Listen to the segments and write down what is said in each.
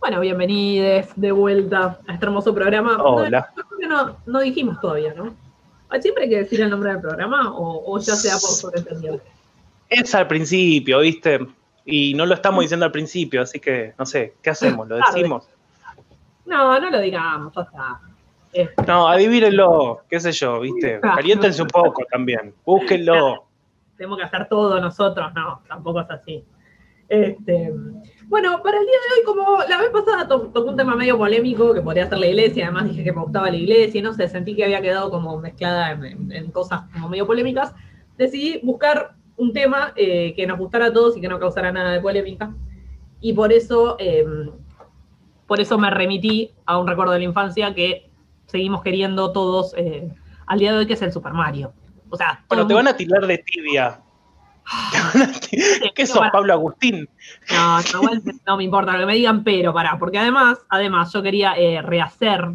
Bueno, bienvenidos de vuelta a este hermoso programa. Hola. No, no, dijimos todavía, ¿no? ¿Siempre hay que decir el nombre del programa o, ya sea por sobreentendido? Es al principio, ¿viste? Y no lo estamos diciendo al principio, así que no sé, ¿qué hacemos? ¿Lo decimos? No, no lo digamos, ya está. No, adivínenlo, qué sé yo, ¿viste? Caliéntense un poco también, búsquenlo. Tenemos que hacer todo nosotros, no, tampoco es así. Este, bueno, para el día de hoy, como la vez pasada tocó un tema medio polémico que podría ser la iglesia, además dije que me gustaba la iglesia, no sé, sentí que había quedado como mezclada en, cosas como medio polémicas, decidí buscar un tema eh, que nos gustara a todos y que no causara nada de polémica. Y por eso, em, por eso me remití a un recuerdo de la infancia que seguimos queriendo todos eh, al día de hoy, que es el Super Mario. O sea, pero te van a tirar de tibia. ¿Qué sos, Pablo Agustín? No, no, me importa lo que me digan, pero para, porque además, además, yo quería eh, rehacer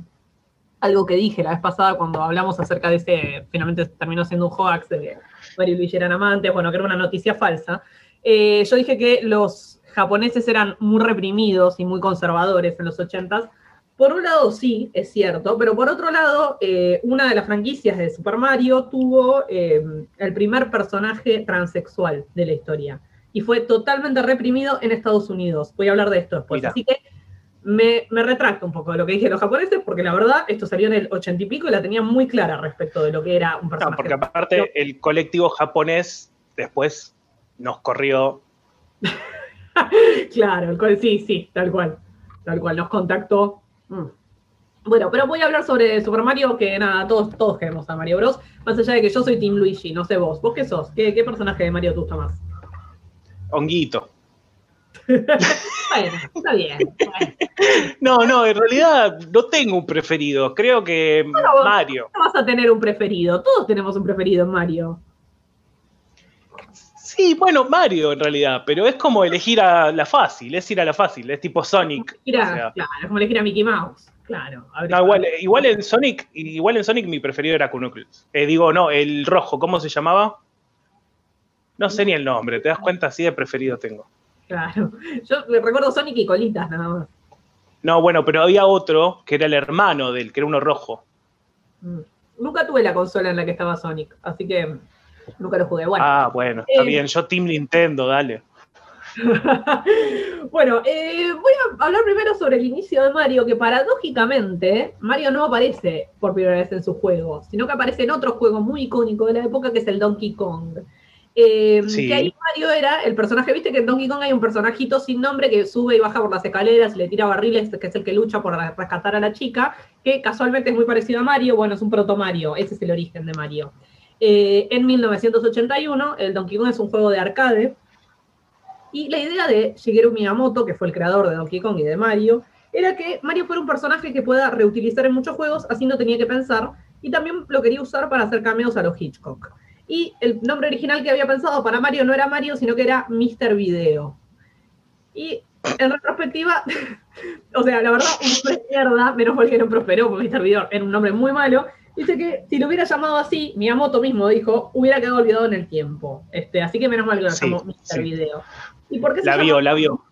algo que dije la vez pasada cuando hablamos acerca de ese, finalmente terminó siendo un hoax de que Mario y Luigi eran amantes, bueno, que era una noticia falsa. Eh, yo dije que los japoneses eran muy reprimidos y muy conservadores en los ochentas, por un lado sí, es cierto, pero por otro lado, eh, una de las franquicias de Super Mario tuvo eh, el primer personaje transexual de la historia y fue totalmente reprimido en Estados Unidos. Voy a hablar de esto después. Así que me, retracto un poco de lo que dije los japoneses, porque la verdad, esto salió en el ochenta y pico y la tenía muy clara respecto de lo que era un personaje. No, porque aparte el colectivo japonés después nos corrió. claro, sí, sí, tal cual. Tal cual, nos contactó Mm. Bueno, pero voy a hablar sobre Super Mario, que nada, todos, todos queremos a Mario Bros. Más allá de que yo soy Team Luigi, no sé vos. ¿Vos qué sos? ¿Qué, personaje de Mario te gusta más? Honguito. bueno, está bien. No, no, en realidad no tengo un preferido. Creo que Mario. No vas a tener un preferido. Todos tenemos un preferido en Mario. Sí, bueno, Mario en realidad, pero es como elegir a la fácil, es ir a la fácil, es tipo Sonic. claro, es como elegir a Mickey Mouse. Claro. igual, en Sonic, igual en Sonic mi preferido era Knuckles. Eh, digo, no, el rojo, ¿cómo se llamaba? No sé ni el nombre, ¿te das cuenta? Así de preferido tengo. Claro. Yo recuerdo Sonic y Colitas nada más. No, bueno, pero había otro que era el hermano del, que era uno rojo. Mm. Nunca tuve la consola en la que estaba Sonic, así que Nunca lo jugué. Bueno, ah, bueno, está eh, bien. Yo Team Nintendo, dale. bueno, eh, voy a hablar primero sobre el inicio de Mario, que paradójicamente Mario no aparece por primera vez en su juego, sino que aparece en otro juego muy icónico de la época, que es el Donkey Kong. Eh, que ahí Mario era el personaje, viste que en Donkey Kong hay un personajito sin nombre que sube y baja por las escaleras y le tira barriles, que es el que lucha por rescatar a la chica, que casualmente es muy parecido a Mario, bueno, es un proto Mario, ese es el origen de Mario. Eh, en 1981, el Donkey Kong es un juego de arcade. Y la idea de Shigeru Miyamoto, que fue el creador de Donkey Kong y de Mario, era que Mario fuera un personaje que pueda reutilizar en muchos juegos, así no tenía que pensar, y también lo quería usar para hacer cameos a los Hitchcock. Y el nombre original que había pensado para Mario no era Mario, sino que era Mr. Video. Y en retrospectiva, o sea, la verdad, un nombre mierda, menos mal que no prosperó, porque Mr. Video era un nombre muy malo, Dice que si lo hubiera llamado así, Miyamoto mismo dijo, hubiera quedado olvidado en el tiempo. Este, así que menos mal que lo llamó Mr. Video. ¿Y por qué la vio, la vio.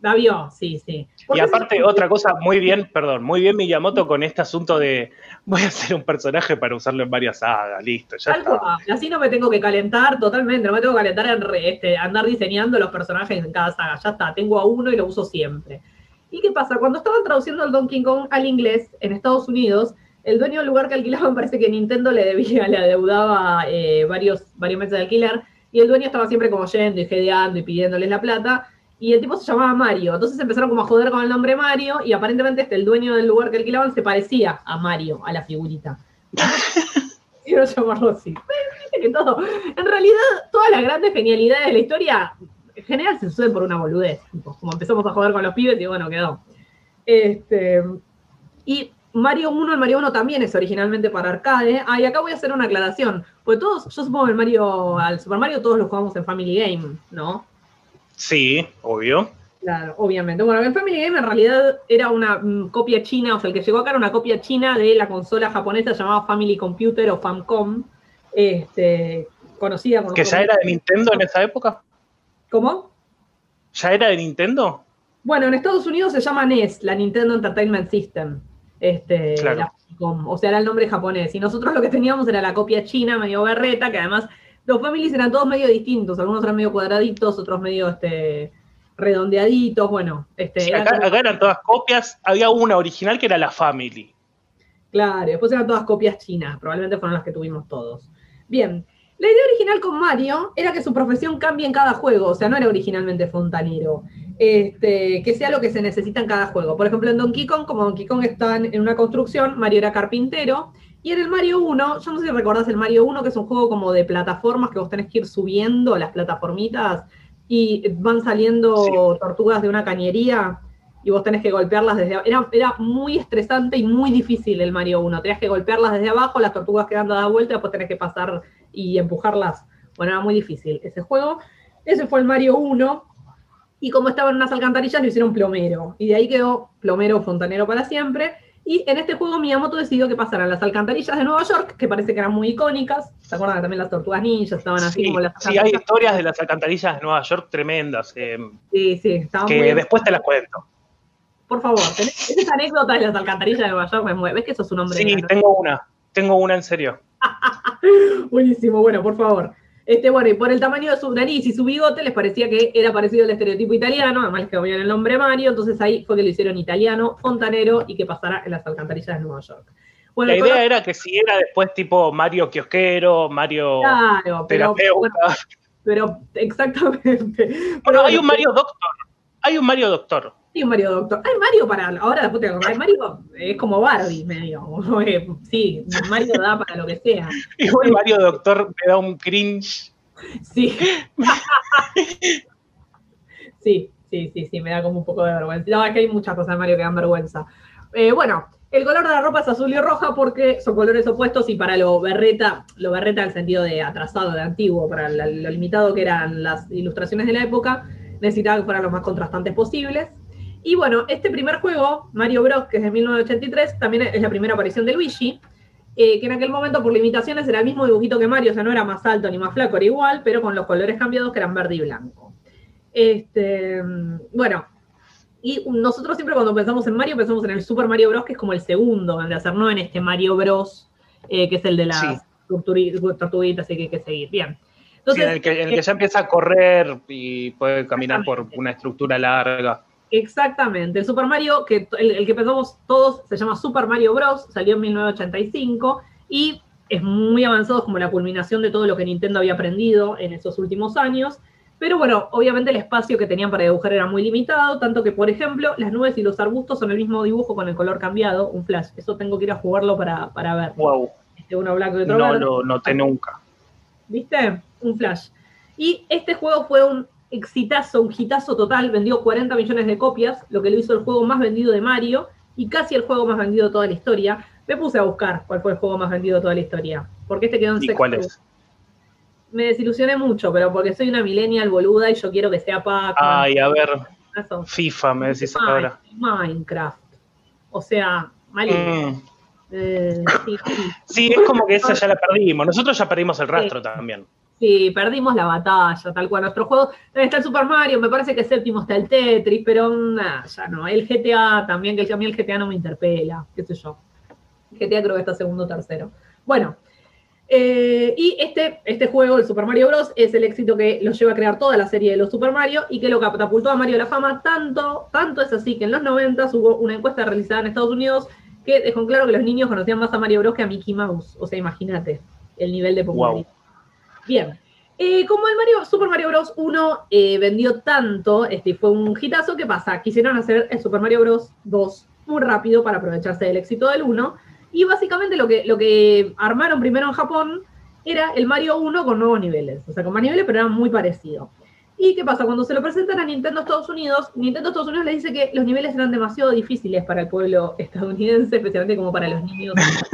La vio, sí, sí. Y aparte, otra cosa, muy bien, perdón, muy bien Miyamoto con este asunto de voy a hacer un personaje para usarlo en varias sagas, listo, ya está. Así no me tengo que calentar totalmente, no me tengo que calentar en este, andar diseñando los personajes en cada saga, ya está, tengo a uno y lo uso siempre. ¿Y qué pasa? Cuando estaban traduciendo el Donkey Kong al inglés en Estados Unidos, el dueño del lugar que alquilaban parece que Nintendo le debía, le adeudaba eh, varios, varios meses de alquiler, y el dueño estaba siempre como yendo y jedeando y pidiéndoles la plata, y el tipo se llamaba Mario. Entonces empezaron como a joder con el nombre Mario, y aparentemente este, el dueño del lugar que alquilaban se parecía a Mario, a la figurita. Quiero llamarlo así. Que todo, en realidad, todas las grandes genialidades de la historia en general se suceden por una boludez. Como empezamos a joder con los pibes y bueno, quedó. Este, y Mario 1, el Mario 1 también es originalmente para arcade. Ah, y acá voy a hacer una aclaración. Pues todos, yo supongo que el Mario, al Super Mario todos lo jugamos en Family Game, ¿no? Sí, obvio. Claro, obviamente. Bueno, el Family Game en realidad era una mm, copia china, o sea, el que llegó acá era una copia china de la consola japonesa llamada Family Computer o Famcom, este, conocida como... ¿Que ya era de Nintendo en esa época? ¿Cómo? ¿Ya era de Nintendo? Bueno, en Estados Unidos se llama NES, la Nintendo Entertainment System. Este, Claro. la Famicom, o sea, era el nombre japonés. Y nosotros lo que teníamos era la copia china, medio berreta, que además los families eran todos medio distintos. Algunos eran medio cuadraditos, otros medio este, redondeaditos. Bueno, este, Sí, acá, como- acá eran todas copias. Había una original que era la Family. Claro, después eran todas copias chinas, probablemente fueron las que tuvimos todos. Bien, la idea original con Mario era que su profesión cambie en cada juego, o sea, no era originalmente fontanero, este, que sea lo que se necesita en cada juego. Por ejemplo, en Donkey Kong, como Donkey Kong está en una construcción, Mario era carpintero, y en el Mario 1, yo no sé si recordás el Mario 1, que es un juego como de plataformas que vos tenés que ir subiendo las plataformitas y van saliendo Sí. tortugas de una cañería y vos tenés que golpearlas desde abajo. Era, era muy estresante y muy difícil el Mario 1. Tenías que golpearlas desde abajo, las tortugas quedando a dar vuelta, después tenés que pasar y empujarlas. Bueno, era muy difícil ese juego. Ese fue el Mario 1. Y como estaba en unas alcantarillas, lo hicieron plomero. Y de ahí quedó plomero fontanero para siempre. Y en este juego Miyamoto decidió que pasaran las alcantarillas de Nueva York, que parece que eran muy icónicas. ¿Se acuerdan que también las tortugas ninjas estaban así Sí, como las sí, hay historias de las alcantarillas de Nueva York tremendas, eh, Sí, sí, estaban que muy después te las cuento. Por favor, tenés esa anécdota de las alcantarillas de Nueva York me mueve. ¿Ves que eso es un hombre? Sí, tengo una. Tengo una en serio. Buenísimo, bueno, por favor. Este, bueno, y por el tamaño de su nariz y su bigote les parecía que era parecido al estereotipo italiano, además les bien el nombre Mario, entonces ahí fue que lo hicieron italiano, fontanero y que pasara en las alcantarillas de Nueva York. Bueno, La idea era que si era después tipo Mario Kiosquero, Mario claro, pero, Terapeuta. bueno, pero exactamente. Bueno, Pero hay un Mario Doctor. Hay un Mario Doctor. Hay un Mario Doctor. Hay Mario para. Ahora después te acordás, Mario es como Barbie, medio. Sí, Mario da para lo que sea. Igual Mario Doctor me da un cringe. Sí. sí, sí, sí, sí, me da como un poco de vergüenza. No, es que hay muchas cosas de Mario que dan vergüenza. Eh, bueno, el color de la ropa es azul y roja porque son colores opuestos y para lo berreta, lo berreta en el sentido de atrasado, de antiguo, para la- lo limitado que eran las ilustraciones de la época, necesitaba que fueran los más contrastantes posibles. Y bueno, este primer juego, Mario Bros, que es de 1983, también es la primera aparición de Luigi, eh, que en aquel momento por limitaciones era el mismo dibujito que Mario, o sea, no era más alto ni más flaco, era igual, pero con los colores cambiados que eran verde y blanco. Este, bueno, y nosotros siempre cuando pensamos en Mario, pensamos en el Super Mario Bros, que es como el segundo en de hacer, no en este Mario Bros, eh, que es el de las Sí. tortuguitas y que hay que seguir. Bien. Sí, Entonces, en, el que, en el que ya empieza a correr y puede caminar por una estructura larga. Exactamente. El Super Mario, que el, el que pensamos todos, se llama Super Mario Bros. Salió en 1985 y es muy avanzado, es como la culminación de todo lo que Nintendo había aprendido en esos últimos años. Pero bueno, obviamente el espacio que tenían para dibujar era muy limitado, tanto que, por ejemplo, las nubes y los arbustos son el mismo dibujo con el color cambiado, un flash. Eso tengo que ir a jugarlo para, para ver. Wow. Este, uno blanco y otro No verde. lo noté nunca. ¿Viste? Un flash. Y este juego fue un exitazo, un hitazo total, vendió 40 millones de copias, lo que lo hizo el juego más vendido de Mario y casi el juego más vendido de toda la historia. Me puse a buscar cuál fue el juego más vendido de toda la historia, porque este quedó en ¿Y sexto. cuál es? Me desilusioné mucho, pero porque soy una millennial boluda y yo quiero que sea Pac-Man. Ay, a ver, Eso. FIFA, me decís Ay, ahora. Minecraft. O sea, malísimo. Mm. Eh, sí, sí. Sí, es como que esa ya la perdimos. Nosotros ya perdimos el rastro también. Sí, perdimos la batalla, tal cual. Nuestro juego está el Super Mario, me parece que séptimo está el Tetris, pero ya no. El GTA también, que a mí el GTA no me interpela, qué sé yo. GTA creo que está segundo o tercero. Bueno, eh, y este, este juego, el Super Mario Bros., es el éxito que lo lleva a crear toda la serie de los Super Mario y que lo catapultó a Mario la fama. Tanto, tanto es así que en los 90 hubo una encuesta realizada en Estados Unidos que dejó claro que los niños conocían más a Mario Bros. que a Mickey Mouse. O sea, imagínate el nivel de popularidad. Bien. Eh, como el Mario, Super Mario Bros. 1 eh, vendió tanto, este, fue un hitazo, ¿qué pasa? Quisieron hacer el Super Mario Bros. 2 muy rápido para aprovecharse del éxito del 1. Y básicamente lo que, lo que armaron primero en Japón era el Mario 1 con nuevos niveles. O sea, con más niveles, pero era muy parecido. ¿Y qué pasa? Cuando se lo presentan a Nintendo Estados Unidos, Nintendo Estados Unidos le dice que los niveles eran demasiado difíciles para el pueblo estadounidense, especialmente como para los niños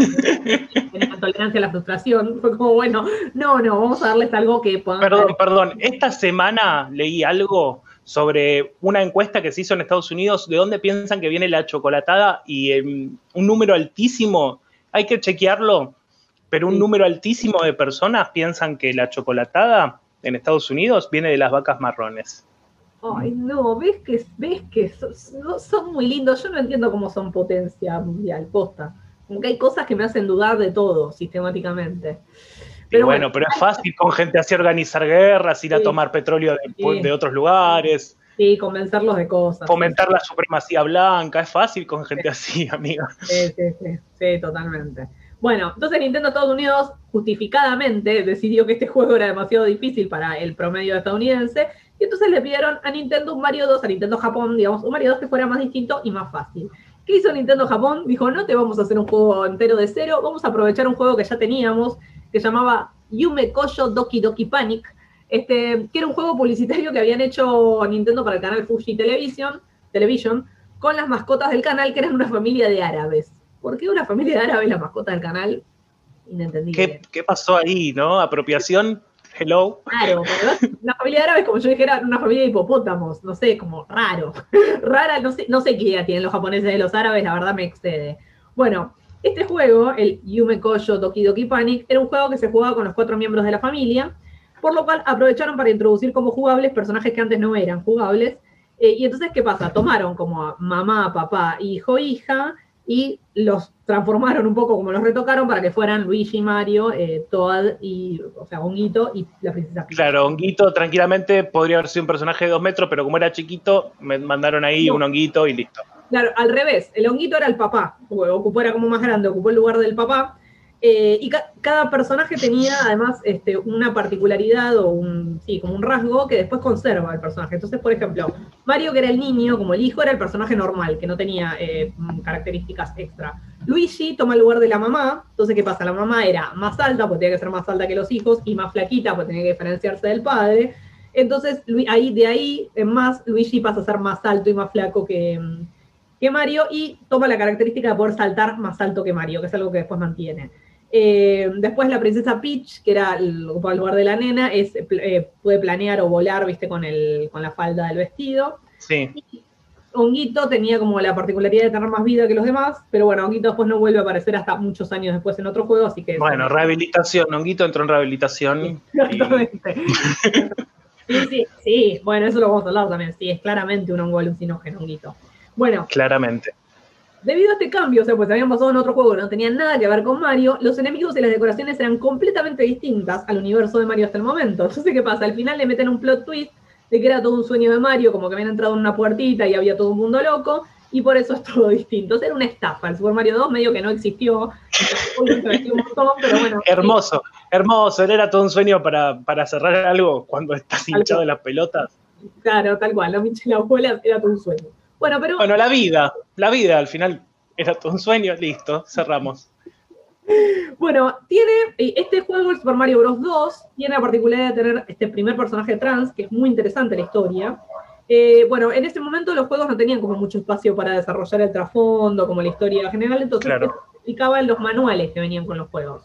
tenían tolerancia a la frustración. Fue como, bueno, no, no, vamos a darles algo que puedan Perdón, perdón. Esta semana leí algo sobre una encuesta que se hizo en Estados Unidos de dónde piensan que viene la chocolatada y em, un número altísimo, hay que chequearlo, pero un Sí. número altísimo de personas piensan que la chocolatada en Estados Unidos viene de las vacas marrones. Ay, no, ves que, ves que son, muy lindos. Yo no entiendo cómo son potencia mundial, posta. Como que hay cosas que me hacen dudar de todo sistemáticamente. Pero bueno, pero es fácil con gente así organizar guerras, ir a tomar petróleo de, otros lugares. Sí, convencerlos de cosas. Fomentar la supremacía blanca, es fácil con gente así, amiga. Sí, sí, sí, sí, totalmente. Bueno, entonces Nintendo Estados Unidos justificadamente decidió que este juego era demasiado difícil para el promedio estadounidense y entonces le pidieron a Nintendo un Mario 2, a Nintendo Japón, digamos, un Mario 2 que fuera más distinto y más fácil. ¿Qué hizo Nintendo Japón? Dijo, no te vamos a hacer un juego entero de cero, vamos a aprovechar un juego que ya teníamos, que llamaba Yume Koyo Doki Doki Panic, este, que era un juego publicitario que habían hecho Nintendo para el canal Fuji Television, Television con las mascotas del canal, que eran una familia de árabes. ¿Por qué una familia de árabes la mascota del canal? Inentendible. ¿Qué, pasó ahí, no? Apropiación. Hello. Claro, una familia de árabes, como yo dijera, una familia de hipopótamos, no sé, como raro. Rara, no sé, no sé qué idea tienen los japoneses de los árabes, la verdad me excede. Bueno, este juego, el Yume Koyo Doki Doki Panic, era un juego que se jugaba con los cuatro miembros de la familia, por lo cual aprovecharon para introducir como jugables personajes que antes no eran jugables. Eh, y entonces, ¿qué pasa? Tomaron como a mamá, papá, hijo, hija, y los transformaron un poco como los retocaron para que fueran Luigi, Mario, eh, Toad y, o sea, Honguito y la princesa Peach. Claro, Honguito tranquilamente podría haber sido un personaje de dos metros, pero como era chiquito, me mandaron ahí un Honguito y listo. Claro, al revés, el Honguito era el papá, ocupó, era como más grande, ocupó el lugar del papá, eh, y cada personaje tenía además este, una particularidad o un, sí, como un rasgo que después conserva el personaje. Entonces, por ejemplo, Mario, que era el niño, como el hijo, era el personaje normal, que no tenía eh, características extra. Luigi toma el lugar de la mamá. Entonces, ¿qué pasa? La mamá era más alta, porque tenía que ser más alta que los hijos, y más flaquita, porque tenía que diferenciarse del padre. Entonces, ahí, de ahí en más, Luigi pasa a ser más alto y más flaco que, que Mario, y toma la característica de poder saltar más alto que Mario, que es algo que después mantiene. Eh, después la princesa Peach, que era el, lugar de la nena, es, eh, puede planear o volar, viste, con, el, con la falda del vestido. Sí. Honguito tenía como la particularidad de tener más vida que los demás, pero bueno, Honguito después no vuelve a aparecer hasta muchos años después en otro juego, así que... Bueno, rehabilitación, Honguito entró en rehabilitación. Exactamente. sí, sí, sí, bueno, eso lo vamos a hablar también, sí, es claramente un hongo alucinógeno, Honguito. Bueno. Claramente. Debido a este cambio, o sea, pues habían pasado en otro juego que no tenían nada que ver con Mario, los enemigos y las decoraciones eran completamente distintas al universo de Mario hasta el momento. Entonces, ¿qué pasa? Al final le meten un plot twist de que era todo un sueño de Mario, como que habían entrado en una puertita y había todo un mundo loco, y por eso es todo distinto. O sea, era una estafa. El Super Mario 2 medio que no existió. hermoso, hermoso. Era todo un sueño para, cerrar algo cuando estás hinchado de las pelotas. Claro, tal cual. La la abuela era todo un sueño. Bueno, pero. Bueno, la vida, la vida al final era todo un sueño, listo, cerramos. Bueno, tiene este juego, el Super Mario Bros. 2, tiene la particularidad de tener este primer personaje trans, que es muy interesante la historia. Eh, bueno, en ese momento los juegos no tenían como mucho espacio para desarrollar el trasfondo, como la historia general, entonces claro. explicaba en los manuales que venían con los juegos.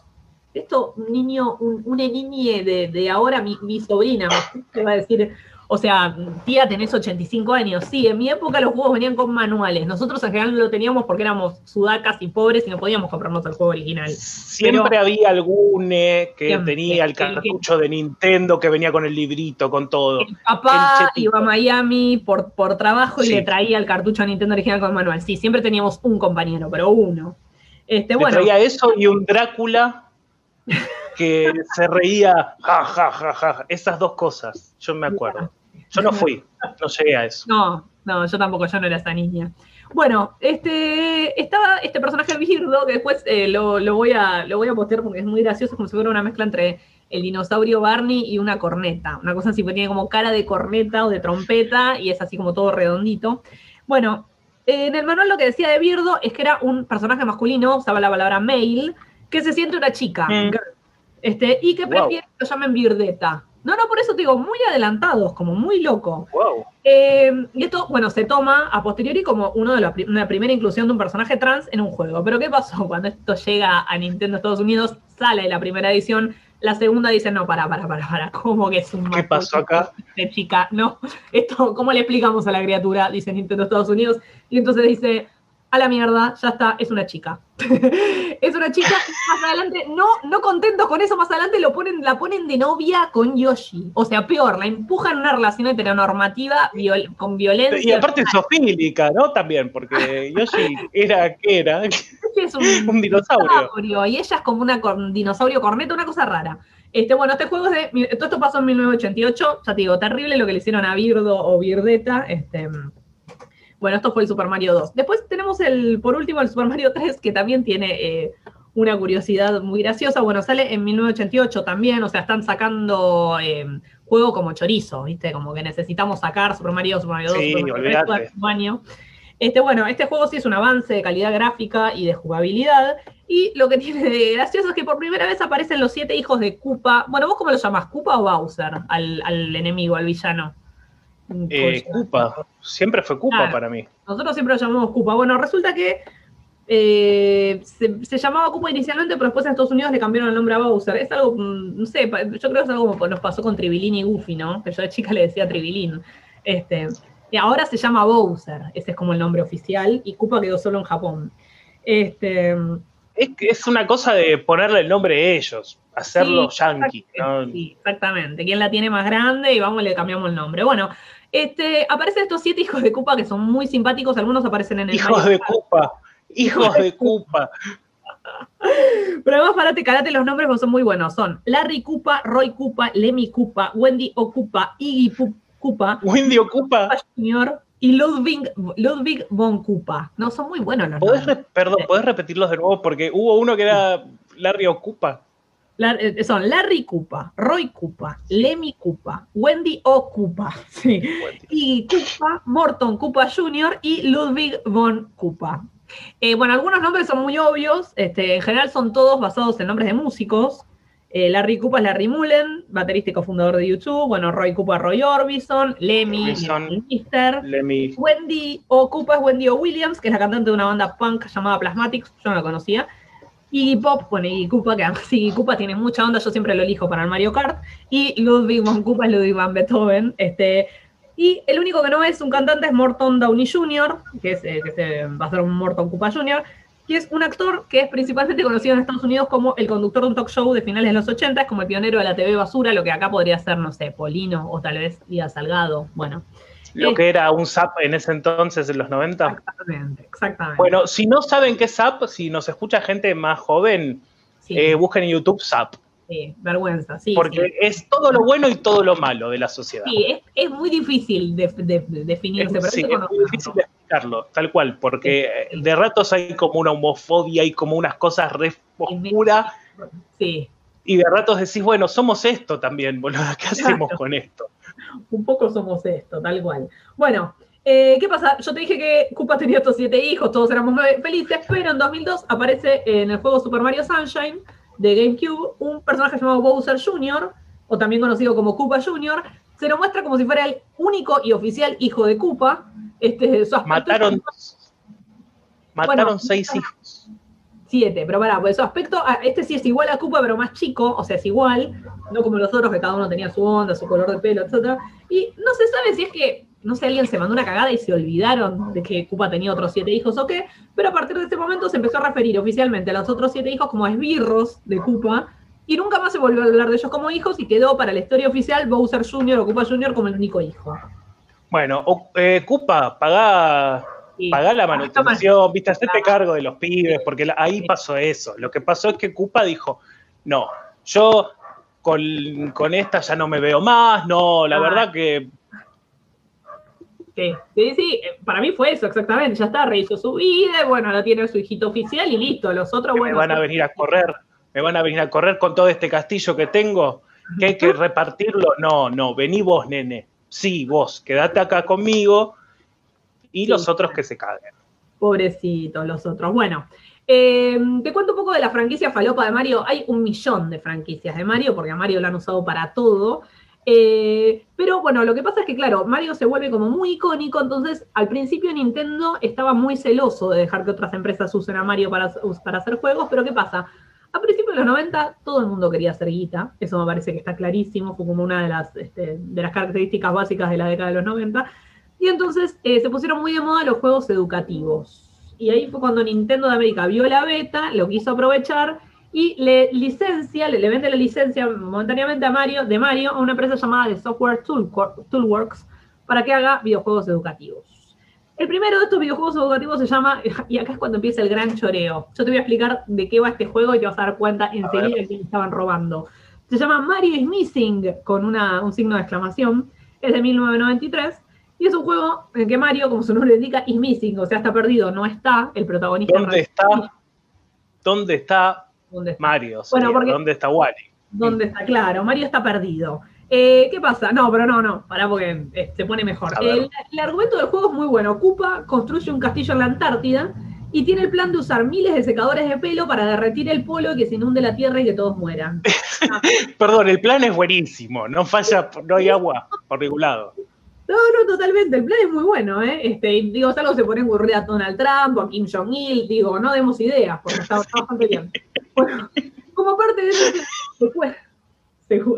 Esto, un niño, un, una niña de, de ahora, mi, mi sobrina, me va a decir, o sea, tía, tenés 85 años. Sí, en mi época los juegos venían con manuales. Nosotros en general no lo teníamos porque éramos sudacas y pobres y no podíamos comprarnos el juego original. Siempre había algún que tenía el cartucho de Nintendo que venía con el librito, con todo. El papá iba a Miami por, por trabajo y le traía el cartucho a Nintendo original con manual. Sí, siempre teníamos un compañero, pero uno. Este, le traía eso y un Drácula que se reía, ja, ja, ja, ja. Esas dos cosas, yo me acuerdo. Yo no fui, no llegué a eso. No, no, yo tampoco, yo no era esa niña. Bueno, este, estaba este personaje Birdo, que después eh, lo, voy a, lo voy a postear porque es muy gracioso, como si fuera una mezcla entre el dinosaurio Barney y una corneta. Una cosa así, que tiene como cara de corneta o de trompeta y es así como todo redondito. Bueno, en el manual lo que decía de Birdo es que era un personaje masculino, usaba la palabra male, que se siente una chica, mm. Este, y que prefiere que lo llamen Birdeta. No, no, por eso te digo, muy adelantados, como muy loco. Eh, y esto, bueno, se toma a posteriori como uno de una primera inclusión de un personaje trans en un juego. Pero ¿qué pasó? Cuando esto llega a Nintendo Estados Unidos, sale la primera edición, la segunda dice, no, para, para, para, para, ¿cómo que es un ¿Qué pasó acá? De chica, no, esto, ¿cómo le explicamos a la criatura? Dice Nintendo Estados Unidos. Y entonces dice, a la mierda, ya está, es una chica. es una chica, más adelante, no, no contentos con eso, más adelante lo ponen, la ponen de novia con Yoshi. O sea, peor, la empujan en una relación heteronormativa con violencia. Y aparte sofílica, ¿no? También, porque Yoshi era, ¿qué era? es un, dinosaurio. Y ella es como un dinosaurio corneta, una cosa rara. Este, bueno, este juego es de. Todo esto pasó en 1988. Ya te digo, terrible lo que le hicieron a Birdo o Birdeta. Este, bueno, esto fue el Super Mario 2. Después tenemos el, por último, el Super Mario 3, que también tiene eh, una curiosidad muy graciosa. Bueno, sale en 1988 también, o sea, están sacando eh, juego como chorizo, ¿viste? Como que necesitamos sacar Super Mario, Super Mario 2, sí, Super Mario 3, año. Este, bueno, este juego sí es un avance de calidad gráfica y de jugabilidad. Y lo que tiene de gracioso es que por primera vez aparecen los siete hijos de Koopa. Bueno, ¿vos cómo lo llamás? ¿Koopa o Bowser? Al, al enemigo, al villano. Eh, Koopa, siempre fue Koopa para mí. Nosotros siempre lo llamamos Koopa. Bueno, resulta que eh, se, llamaba Koopa inicialmente, pero después en Estados Unidos le cambiaron el nombre a Bowser. Es algo, mm, no sé, yo creo que es algo como nos pasó con Tribilín y Goofy, ¿no? Que yo de chica le decía Tribilín. Este, y ahora se llama Bowser, ese es como el nombre oficial, y Koopa quedó solo en Japón. Este, es, es una cosa de ponerle el nombre a ellos, hacerlo yankee. Sí, exactamente. ¿Quién la tiene más grande? Y vamos, le cambiamos el nombre. Bueno, este, aparecen estos siete hijos de Cupa que son muy simpáticos, algunos aparecen en el. Hijos de Cupa, hijos de Cupa. Pero además, parate, calate los nombres porque son muy buenos. Son Larry Cupa, Roy Cupa, Lemmy Cupa, Wendy Ocupa, Iggy Cupa, Wendy Ocupa, Junior y Ludwig, Ludwig von Cupa. No, son muy buenos los nombres. Perdón, ¿podés repetirlos de nuevo? Porque hubo uno que era Larry Ocupa. Eh, son Larry Cupa, Roy Cupa, Lemmy Cupa, Wendy O. Cupa, sí, y Cupa, Morton Cupa Jr. y Ludwig von Cupa. Eh, bueno, algunos nombres son muy obvios, este, en general son todos basados en nombres de músicos. Eh, Larry Cupa es Larry Mullen, baterista y cofundador de YouTube. Bueno, Roy Cupa, Roy Orbison. Lemmy, Mister. Wendy O. Cupa es Wendy O. Williams, que es la cantante de una banda punk llamada Plasmatics, yo no la conocía. Iggy Pop, bueno, Iggy Koopa, que además Iggy Koopa tiene mucha onda, yo siempre lo elijo para el Mario Kart, y Ludwig van Koopa Ludwig van Beethoven, este, y el único que no es un cantante es Morton Downey Jr., que, es, eh, que se, va a ser Morton Koopa Jr., que es un actor que es principalmente conocido en Estados Unidos como el conductor de un talk show de finales de los 80, es como el pionero de la TV basura, lo que acá podría ser, no sé, Polino o tal vez Díaz Salgado, bueno lo que era un SAP en ese entonces, en los 90. Exactamente, exactamente. Bueno, si no saben qué es SAP, si nos escucha gente más joven, eh, busquen en YouTube SAP. Sí, vergüenza, sí. Porque es todo lo bueno y todo lo malo de la sociedad. Sí, es, muy difícil de, definirse. Es, sí, es muy difícil de explicarlo, tal cual, porque de ratos hay como una homofobia y como unas cosas re oscuras. Sí. Y de ratos decís, bueno, somos esto también, boludo, ¿qué hacemos con esto? Un poco somos esto, tal cual. Bueno, eh, ¿qué pasa? Yo te dije que Koopa tenía estos siete hijos, todos éramos felices, pero en 2002 aparece en el juego Super Mario Sunshine de GameCube un personaje llamado Bowser Jr., o también conocido como Koopa Jr., se lo muestra como si fuera el único y oficial hijo de Koopa. Este, mataron mataron seis hijos. Siete, pero para, pues su aspecto, ah, este sí es igual a Koopa, pero más chico, o sea, es igual, no como los otros que cada uno tenía su onda, su color de pelo, etc. Y no se sabe si es que, no sé, alguien se mandó una cagada y se olvidaron de que Koopa tenía otros siete hijos o qué, pero a partir de ese momento se empezó a referir oficialmente a los otros siete hijos como esbirros de Koopa, y nunca más se volvió a hablar de ellos como hijos y quedó para la historia oficial Bowser Jr. o Koopa Jr. como el único hijo. Bueno, eh, Koopa, pagá Pagá la manutención, viste, hacerte cargo de los pibes, porque ahí pasó eso. Lo que pasó es que Cupa dijo, no, yo con, esta ya no me veo más, no, la verdad que... Sí, sí, sí, para mí fue eso, exactamente. Ya está, rehizo su vida, bueno, ahora tiene su hijito oficial y listo. Los otros, bueno. Me van a venir a correr, me van a venir a correr con todo este castillo que tengo, que hay que repartirlo. No, no, vení vos, nene. Sí, vos, quédate acá conmigo y los otros que se caguen. Pobrecitos los otros. Bueno, eh, te cuento un poco de la franquicia falopa de Mario. Hay un millón de franquicias de Mario, porque a Mario lo han usado para todo. Eh, pero bueno, lo que pasa es que, claro, Mario se vuelve como muy icónico, entonces al principio Nintendo estaba muy celoso de dejar que otras empresas usen a Mario para, para hacer juegos, pero ¿qué pasa? A principios de los 90 todo el mundo quería hacer guita, eso me parece que está clarísimo, fue como una de las, este, de las características básicas de la década de los 90, y entonces eh, se pusieron muy de moda los juegos educativos. y ahí fue cuando Nintendo de América vio la beta, lo quiso aprovechar y le licencia, le, vende la licencia momentáneamente a Mario, de Mario a una empresa llamada The Software Toolworks para que haga videojuegos educativos. El primero de estos videojuegos educativos se llama, y acá es cuando empieza el gran choreo. Yo te voy a explicar de qué va este juego y te vas a dar cuenta enseguida de que estaban robando. Se llama Mario is Missing, con un signo de exclamación. Es de 1993. Y es un juego en que Mario, como su nombre indica, is missing, o sea, está perdido, no está el protagonista. ¿Dónde está? ¿Dónde está, Mario? Bueno, ¿Dónde está Wally? ¿Dónde está? Claro, Mario está perdido. Eh, ¿Qué pasa? No, pero no, no, pará porque eh, se pone mejor. El, el, argumento del juego es muy bueno. Ocupa, construye un castillo en la Antártida y tiene el plan de usar miles de secadores de pelo para derretir el polo y que se inunde la tierra y que todos mueran. Perdón, el plan es buenísimo, no falla, no hay agua por ningún lado. No, no, totalmente. El plan es muy bueno, ¿eh? Este, digo, algo se pone a ocurrir a Donald Trump o a Kim Jong-il, digo, no demos ideas, porque está, bastante bien. Bueno, como parte de eso,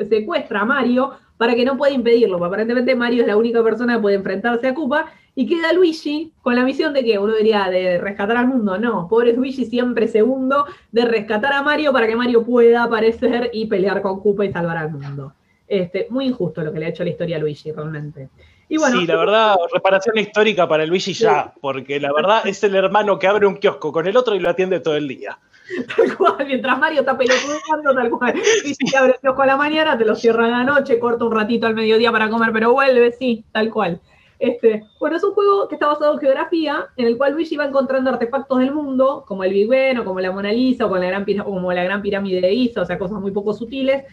secuestra a Mario para que no pueda impedirlo. Aparentemente Mario es la única persona que puede enfrentarse a Koopa y queda Luigi con la misión de que uno diría de rescatar al mundo. No, pobre Luigi siempre segundo de rescatar a Mario para que Mario pueda aparecer y pelear con Koopa y salvar al mundo. Este, muy injusto lo que le ha hecho la historia a Luigi, realmente. Y bueno, sí, la verdad, reparación histórica para Luigi ya, porque la verdad es el hermano que abre un kiosco con el otro y lo atiende todo el día. Tal cual, mientras Mario está pelotudeando, tal cual. Y si abre el kiosco a la mañana, te lo cierra a la noche, corta un ratito al mediodía para comer, pero vuelve, sí, tal cual. Este, bueno, es un juego que está basado en geografía, en el cual Luigi va encontrando artefactos del mundo, como el Big Ben, o como la Mona Lisa, o como la gran, como la gran pirámide de Giza, o sea, cosas muy poco sutiles,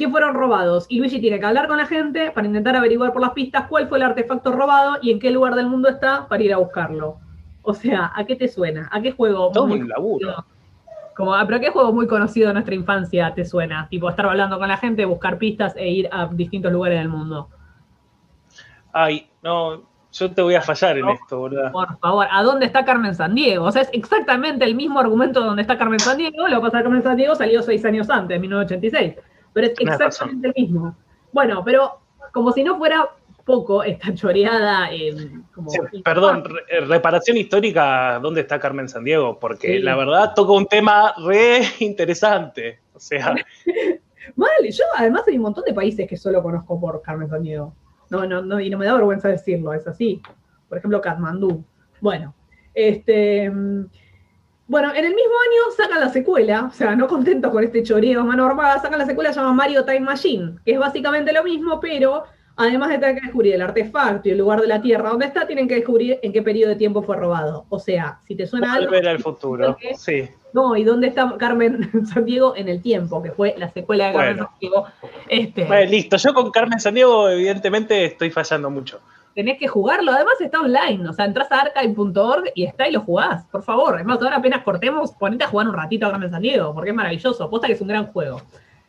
que fueron robados. Y Luigi tiene que hablar con la gente para intentar averiguar por las pistas cuál fue el artefacto robado y en qué lugar del mundo está para ir a buscarlo. O sea, ¿a qué te suena? ¿A qué juego? Todo un laburo. Como, ¿Pero a qué juego muy conocido de nuestra infancia te suena? Tipo, estar hablando con la gente, buscar pistas e ir a distintos lugares del mundo. Ay, no, yo te voy a fallar en esto, ¿verdad? Por favor, ¿a dónde está Carmen Sandiego? O sea, es exactamente el mismo argumento de donde está Carmen Sandiego. Lo que pasa es que Carmen Sandiego salió seis años antes, en 1986. Pero es exactamente el mismo. Bueno, pero como si no fuera poco esta choreada. perdón, eh, reparación histórica, ¿dónde está Carmen Sandiego? Porque la verdad toca un tema re interesante. O sea. Vale, yo además hay un montón de países que solo conozco por Carmen Sandiego. No, no, no, y no me da vergüenza decirlo, es así. Por ejemplo, Katmandú. Bueno, este. Bueno, en el mismo año sacan la secuela, o sea, no contentos con este choreo mano armada, sacan la secuela llamada Mario Time Machine, que es básicamente lo mismo, pero además de tener que descubrir el artefacto y el lugar de la Tierra donde está, tienen que descubrir en qué periodo de tiempo fue robado. O sea, si te suena algo... Volver al futuro, sí. No, ¿y dónde está Carmen Sandiego en el tiempo? Que fue la secuela de Carmen Sandiego. Este. Bueno, listo, yo con Carmen Sandiego evidentemente estoy fallando mucho. Tenés que jugarlo, además está online, o sea, entras a archive.org y está y lo jugás, por favor. Es más, ahora apenas cortemos, ponete a jugar un ratito a Carmen Sandiego, porque es maravilloso, posta que es un gran juego.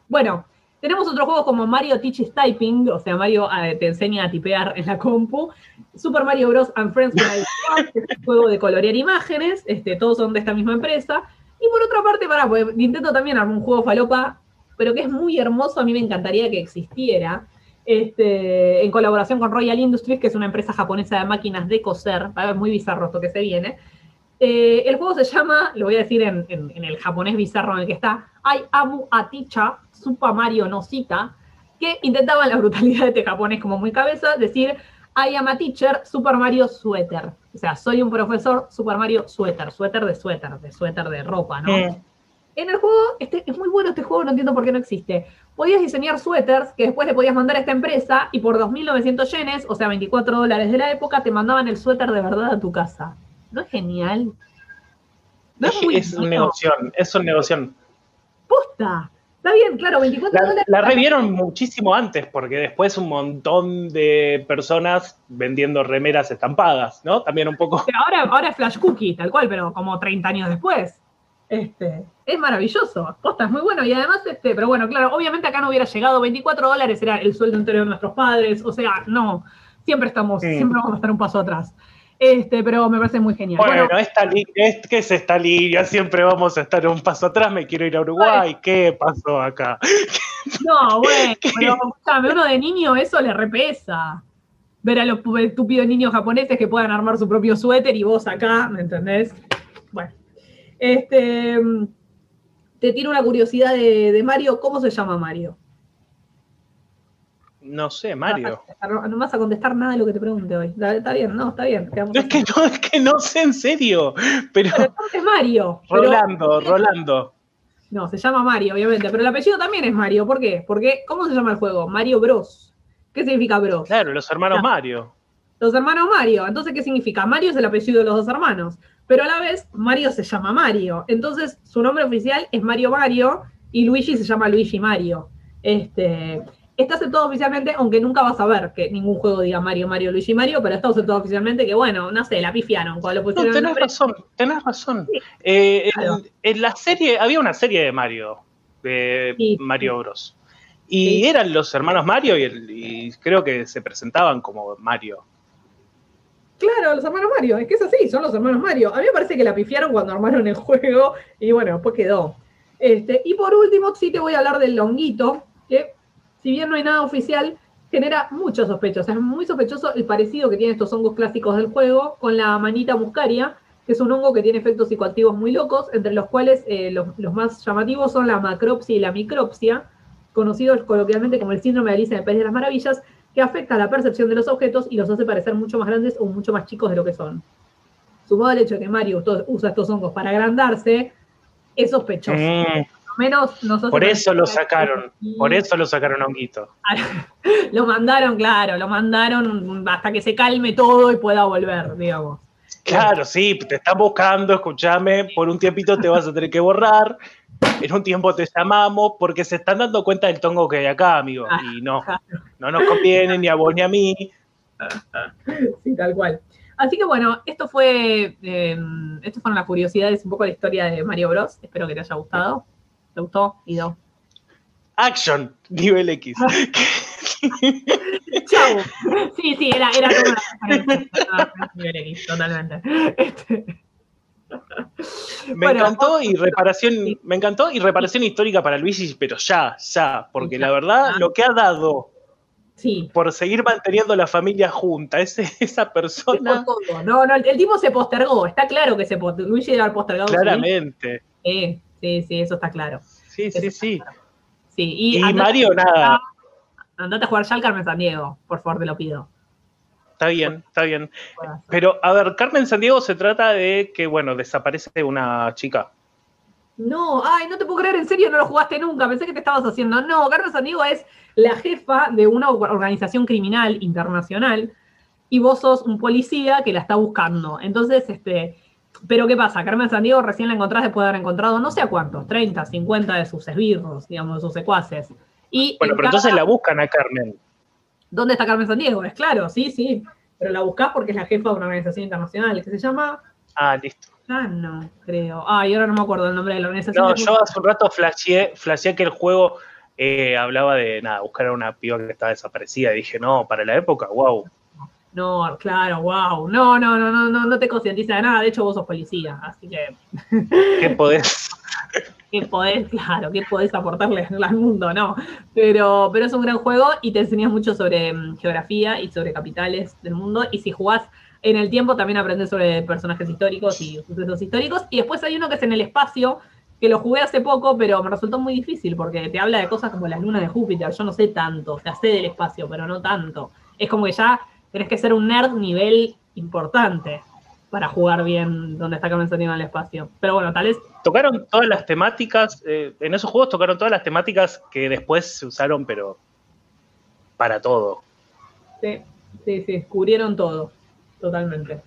Bueno, tenemos otros juegos como Mario Teaches Typing, o sea, Mario eh, te enseña a tipear en la compu. Super Mario Bros. and Friends, que es un juego de colorear imágenes, este, todos son de esta misma empresa. Y por otra parte, para, Nintendo también armó un juego falopa, pero que es muy hermoso, a mí me encantaría que existiera, este, en colaboración con Royal Industries, que es una empresa japonesa de máquinas de coser, es muy bizarro esto que se viene. Eh, el juego se llama, lo voy a decir en, el japonés bizarro en el que está, Ai Amu Aticha Super Mario no cita, que intentaban la brutalidad de este japonés como muy cabeza, decir I am a teacher, Super Mario Sweater. O sea, soy un profesor, Super Mario Sweater, suéter de suéter, de suéter de ropa, ¿no? En el juego, este, es muy bueno este juego, no entiendo por qué no existe. Podías diseñar suéteres que después le podías mandar a esta empresa y por 2.900 yenes, o sea, 24 dólares de la época, te mandaban el suéter de verdad a tu casa. ¿No es genial? ¿No es, muy es, negocio, es un negocio. ¡Posta! Está bien, claro, 24 la, dólares. La revieron muchísimo antes, porque después un montón de personas vendiendo remeras estampadas, ¿no? También un poco. Ahora, ahora es Flash Cookie, tal cual, pero como 30 años después. Este, es maravilloso, posta, es muy bueno. Y además, este, pero bueno, claro, obviamente acá no hubiera llegado, 24 dólares era el sueldo entero de nuestros padres, o sea, no, siempre estamos, siempre vamos a estar un paso atrás. Este, pero me parece muy genial. Bueno, esta es, ¿qué es esta línea? Siempre vamos a estar un paso atrás, me quiero ir a Uruguay, ¿qué pasó acá? No, bueno, pero escúchame, uno de niño eso le repesa. Ver a los estúpidos niños japoneses que puedan armar su propio suéter y vos acá, ¿me entendés? Bueno. Este, te tiro una curiosidad de, Mario. ¿Cómo se llama Mario? No sé, Mario. No, vas a contestar nada de lo que te pregunte hoy. Está bien, no, está bien. Es que no, es que no sé en serio. Pero, es Mario. Rolando, Rolando. No, se llama Mario, obviamente. Pero el apellido también es Mario. ¿Por qué? Porque, ¿cómo se llama el juego? Mario Bros. ¿Qué significa Bros? Claro, los hermanos Mario. Los hermanos Mario. Entonces, ¿qué significa? Mario es el apellido de los dos hermanos pero a la vez Mario se llama Mario. Entonces su nombre oficial es Mario Mario y Luigi se llama Luigi Mario. Este, está aceptado oficialmente, aunque nunca vas a ver que ningún juego diga Mario, Mario, Luigi, Mario, pero está aceptado oficialmente que, bueno, no sé, la pifiaron cuando lo pusieron. tenés razón, tenés razón. Eh, en, la serie, había una serie de Mario, de Mario Bros. Y eran los hermanos Mario y creo que se presentaban como Mario. Claro, los hermanos Mario, es que es así, son los hermanos Mario. A mí me parece que la pifiaron cuando armaron el juego y bueno, pues quedó. Este, y por último, sí te voy a hablar del longuito, que si bien no hay nada oficial, genera muchos sospechos. Es muy sospechoso el parecido que tienen estos hongos clásicos del juego con la manita muscaria, que es un hongo que tiene efectos psicoactivos muy locos, entre los cuales eh, los, los, más llamativos son la macropsia y la micropsia, conocidos coloquialmente como el síndrome de Alicia en el País de las Maravillas, que afecta la percepción de los objetos y los hace parecer mucho más grandes o mucho más chicos de lo que son. Sumado al hecho de que Mario usa estos hongos para agrandarse, es sospechoso. Mm. Menos por eso lo sacaron, por eso lo sacaron honguito. lo mandaron, claro, lo mandaron hasta que se calme todo y pueda volver, digamos. Claro, sí, te están buscando, escúchame, por un tiempito te vas a tener que borrar, en un tiempo te llamamos porque se están dando cuenta del tongo que hay acá, amigo. Ah, y no, no nos conviene ni a vos ni a mí. Sí, tal cual. Así que bueno, esto fue, eh, estas fueron las curiosidades, un poco la historia de Mario Bros. Espero que te haya gustado. ¿Te gustó, Ido? Action, nivel X. Chau. Sí, sí, era, era nivel X, totalmente. Este, me encantó y reparación, me encantó y reparación histórica para Luigi, pero ya, ya, porque la verdad lo que ha dado por seguir manteniendo la familia junta, ese, esa persona. No, no, el, tipo se postergó, está claro que se postergó. Luigi debe haber postergado. Claramente. Sí, sí, sí, eso está claro. Sí, sí, sí. sí. Y, Mario, nada. Andate a jugar ya al Carmen San Diego, por favor, te lo pido. Está bien, está bien. Pero, a ver, Carmen Sandiego se trata de que, bueno, desaparece una chica. No, ay, no te puedo creer, en serio, no lo jugaste nunca, pensé que te estabas haciendo. No, Carmen Sandiego es la jefa de una organización criminal internacional y vos sos un policía que la está buscando. Entonces, este, pero ¿qué pasa? Carmen Sandiego recién la encontrás después de haber encontrado no sé a cuántos, 30, 50 de sus esbirros, digamos, de sus secuaces. Y bueno, pero entonces la buscan a Carmen. ¿Dónde está Carmen Sandiego? Es claro, sí, sí. Pero la buscás porque es la jefa de una organización internacional que se llama. Ah, listo. Ah, no, creo. Ah, y ahora no me acuerdo el nombre de la organización. No, yo hace un rato flasheé, que el juego eh, hablaba de nada, buscar a una piba que estaba desaparecida. Y dije, no, para la época, wow. No, claro, wow. No, no, no, no, no, no te concientiza de nada. De hecho, vos sos policía, así que. ¿Qué podés? ¿Qué podés, claro, qué podés aportarle al mundo, no? Pero, pero es un gran juego y te enseñas mucho sobre mm, geografía y sobre capitales del mundo. Y si jugás en el tiempo, también aprendes sobre personajes históricos y sucesos históricos. Y después hay uno que es en el espacio, que lo jugué hace poco, pero me resultó muy difícil porque te habla de cosas como las lunas de Júpiter. Yo no sé tanto, o sea, sé del espacio, pero no tanto. Es como que ya tenés que ser un nerd nivel importante para jugar bien donde está en el espacio. Pero bueno, tal vez. Tocaron todas las temáticas, eh, en esos juegos tocaron todas las temáticas que después se usaron, pero para todo. Sí, sí, sí, cubrieron todo, totalmente.